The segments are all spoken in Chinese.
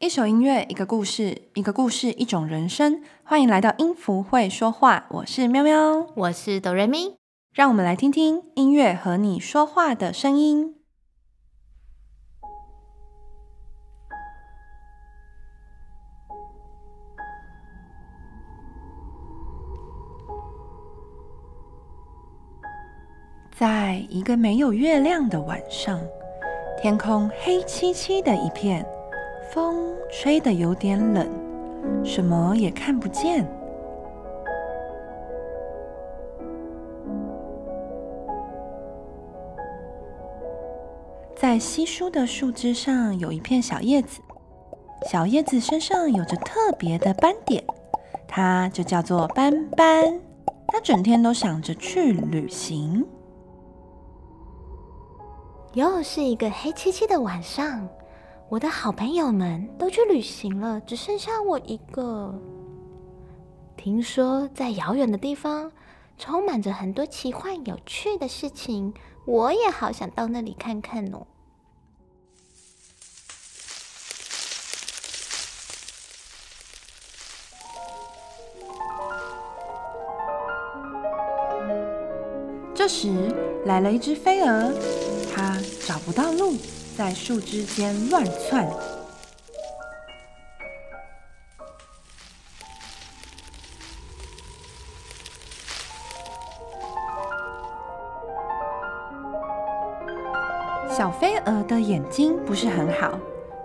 一首音乐，一个故事，一个故事，一种人生。欢迎来到音符会说话，我是喵喵，我是哆瑞咪，让我们来听听音乐和你说话的声音。在一个没有月亮的晚上，天空黑漆漆的一片。风吹得有点冷，什么也看不见。在稀疏的树枝上有一片小叶子，小叶子身上有着特别的斑点，它就叫做斑斑。它整天都想着去旅行。又是一个黑漆漆的晚上。我的好朋友们都去旅行了，只剩下我一个。听说在遥远的地方，充满着很多奇幻有趣的事情，我也好想到那里看看哦。这时来了一只飞蛾，它找不到路。在树枝间乱窜，小飞蛾的眼睛不是很好，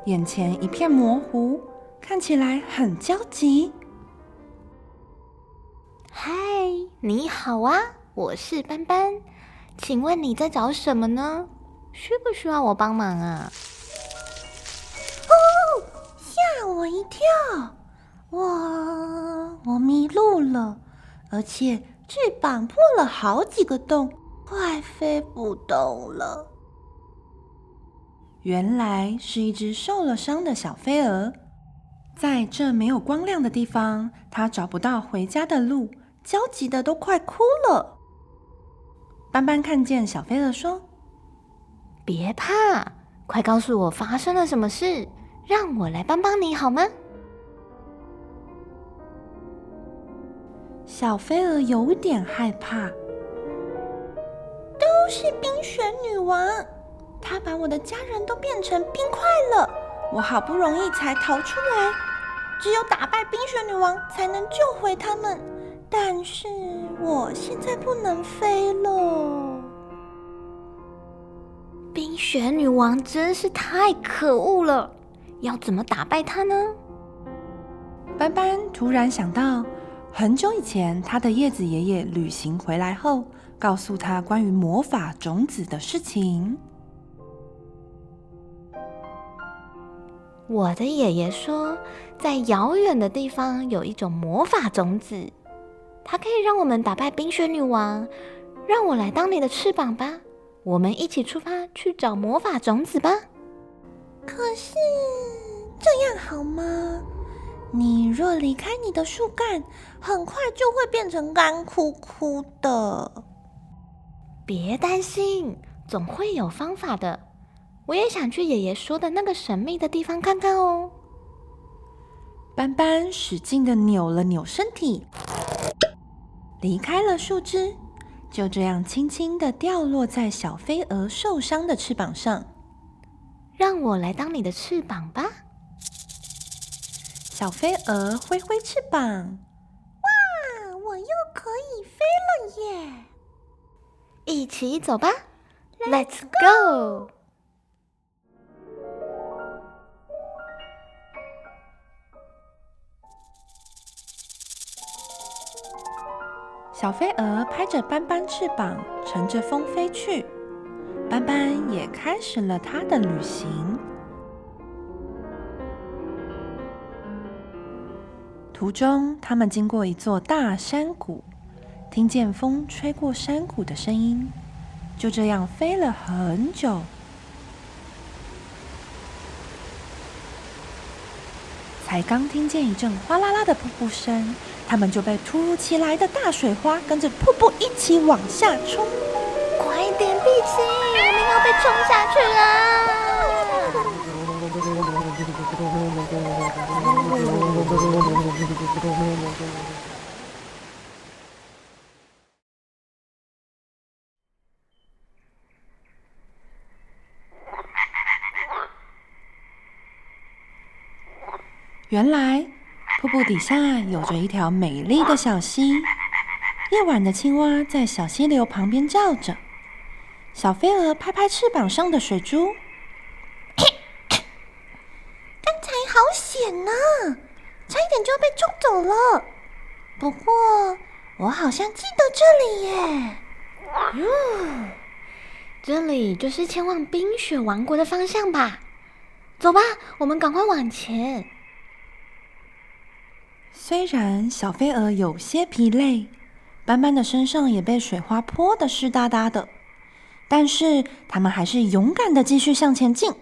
眼前一片模糊，看起来很焦急。嗨，你好啊，我是斑斑，请问你在找什么呢？需不需要我帮忙啊？哦，吓我一跳！我我迷路了，而且翅膀破了好几个洞，快飞不动了。原来是一只受了伤的小飞蛾，在这没有光亮的地方，它找不到回家的路，焦急的都快哭了。斑斑看见小飞蛾说。别怕，快告诉我发生了什么事，让我来帮帮你好吗？小飞蛾有点害怕，都是冰雪女王，她把我的家人都变成冰块了，我好不容易才逃出来，只有打败冰雪女王才能救回他们，但是我现在不能飞了。冰雪女王真是太可恶了，要怎么打败她呢？斑斑突然想到，很久以前他的叶子爷爷旅行回来后，告诉他关于魔法种子的事情。我的爷爷说，在遥远的地方有一种魔法种子，它可以让我们打败冰雪女王。让我来当你的翅膀吧。我们一起出发去找魔法种子吧。可是这样好吗？你若离开你的树干，很快就会变成干枯枯的。别担心，总会有方法的。我也想去爷爷说的那个神秘的地方看看哦。斑斑使劲的扭了扭身体，离开了树枝。就这样轻轻的掉落在小飞蛾受伤的翅膀上，让我来当你的翅膀吧。小飞蛾挥挥翅膀，哇，我又可以飞了耶！一起走吧，Let's go！小飞蛾拍着斑斑翅膀，乘着风飞去。斑斑也开始了它的旅行。途中，他们经过一座大山谷，听见风吹过山谷的声音。就这样飞了很久，才刚听见一阵哗啦啦的瀑布声。他们就被突如其来的大水花跟着瀑布一起往下冲，快点碧琪，我们要被冲下去了！原来瀑布底下有着一条美丽的小溪，夜晚的青蛙在小溪流旁边叫着，小飞蛾拍拍翅膀上的水珠。刚才好险呐，差一点就要被冲走了。不过我好像记得这里耶。哟，这里就是前往冰雪王国的方向吧？走吧，我们赶快往前。虽然小飞蛾有些疲累，斑斑的身上也被水花泼得湿哒哒的，但是他们还是勇敢的继续向前进。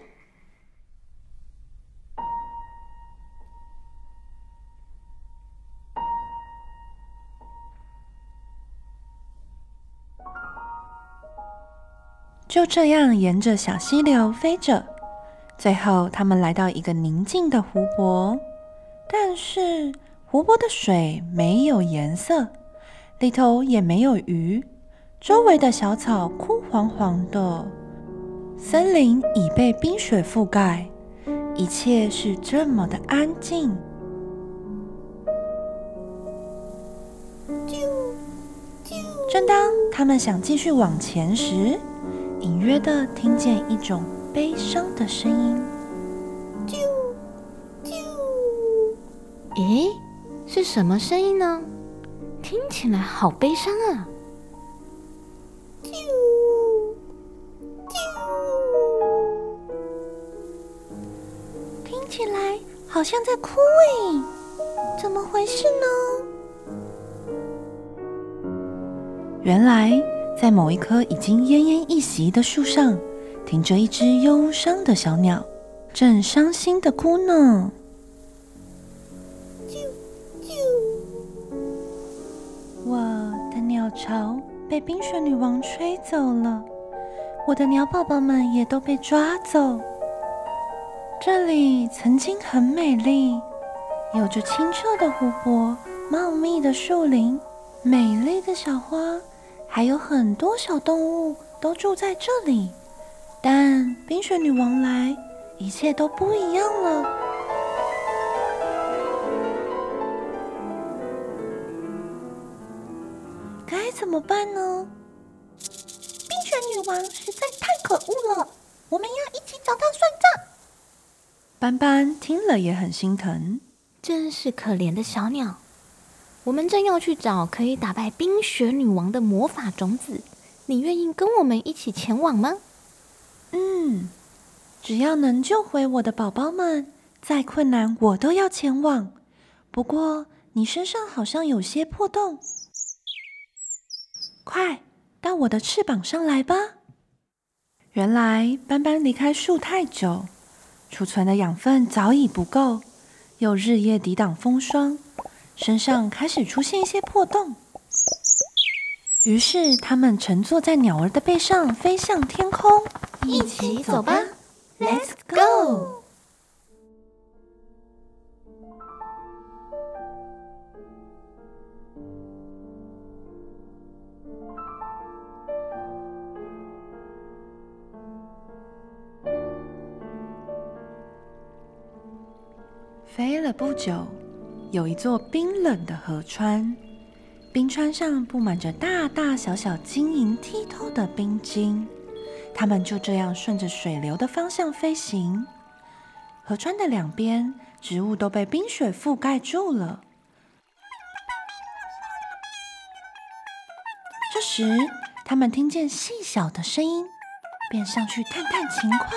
就这样沿着小溪流飞着，最后他们来到一个宁静的湖泊，但是。湖泊的水没有颜色，里头也没有鱼，周围的小草枯黄黄的，森林已被冰雪覆盖，一切是这么的安静。正当他们想继续往前时，隐约的听见一种悲伤的声音。啾啾，咦？是什么声音呢？听起来好悲伤啊！啾啾，听起来好像在哭诶，怎么回事呢？原来，在某一棵已经奄奄一息的树上，停着一只忧伤的小鸟，正伤心的哭呢。巢被冰雪女王吹走了，我的鸟宝宝们也都被抓走。这里曾经很美丽，有着清澈的湖泊、茂密的树林、美丽的小花，还有很多小动物都住在这里。但冰雪女王来，一切都不一样了。怎么办呢？冰雪女王实在太可恶了，我们要一起找她算账。斑斑听了也很心疼，真是可怜的小鸟。我们正要去找可以打败冰雪女王的魔法种子，你愿意跟我们一起前往吗？嗯，只要能救回我的宝宝们，再困难我都要前往。不过你身上好像有些破洞。快到我的翅膀上来吧！原来斑斑离开树太久，储存的养分早已不够，又日夜抵挡风霜，身上开始出现一些破洞。于是，他们乘坐在鸟儿的背上，飞向天空。一起走吧，Let's go！飞了不久，有一座冰冷的河川，冰川上布满着大大小小、晶莹剔透的冰晶。它们就这样顺着水流的方向飞行。河川的两边，植物都被冰雪覆盖住了。这时，他们听见细小的声音，便上去探探情况。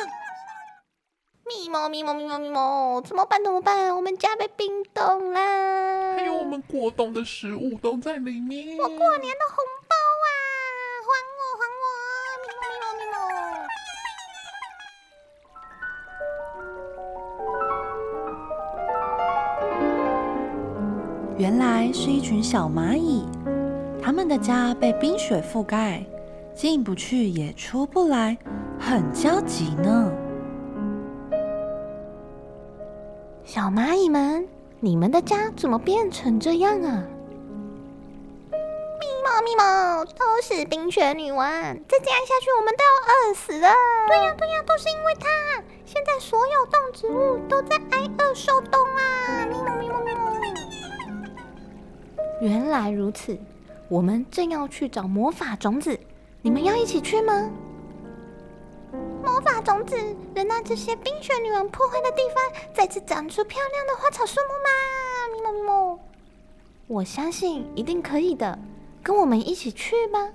咪猫咪猫咪猫咪猫，怎么办？怎么办？我们家被冰冻啦！还有我们过冬的食物都在里面。我过年的红包啊，还我还我！咪猫咪猫咪猫。原来是一群小蚂蚁，他们的家被冰雪覆盖，进不去也出不来，很焦急呢。小蚂蚁们，你们的家怎么变成这样啊？咪毛咪毛，都是冰雪女王！再这样下去，我们都要饿死了。对呀对呀，都是因为她。现在所有动植物都在挨饿受冻啊！咪咪咪咪咪。原来如此，我们正要去找魔法种子，你们要一起去吗？魔法种子能让这些冰雪女王破坏的地方再次长出漂亮的花草树木吗？咪咪咪咪。我相信一定可以的。跟我们一起去吧。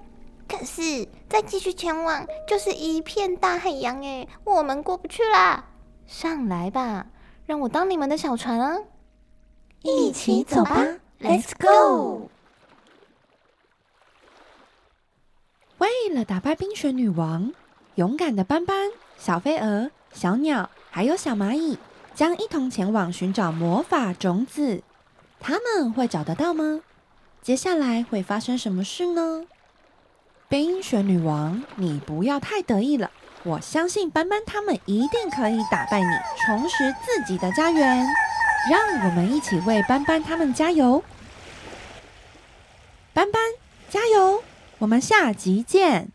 可是再继续前往就是一片大海洋哎，我们过不去啦。上来吧，让我当你们的小船啊！一起走吧，Let's go！为了打败冰雪女王，勇敢的斑斑、小飞蛾、小鸟还有小蚂蚁将一同前往寻找魔法种子。他们会找得到吗？接下来会发生什么事呢？冰雪女王，你不要太得意了。我相信斑斑他们一定可以打败你，重拾自己的家园。让我们一起为斑斑他们加油！斑斑，加油！我们下集见。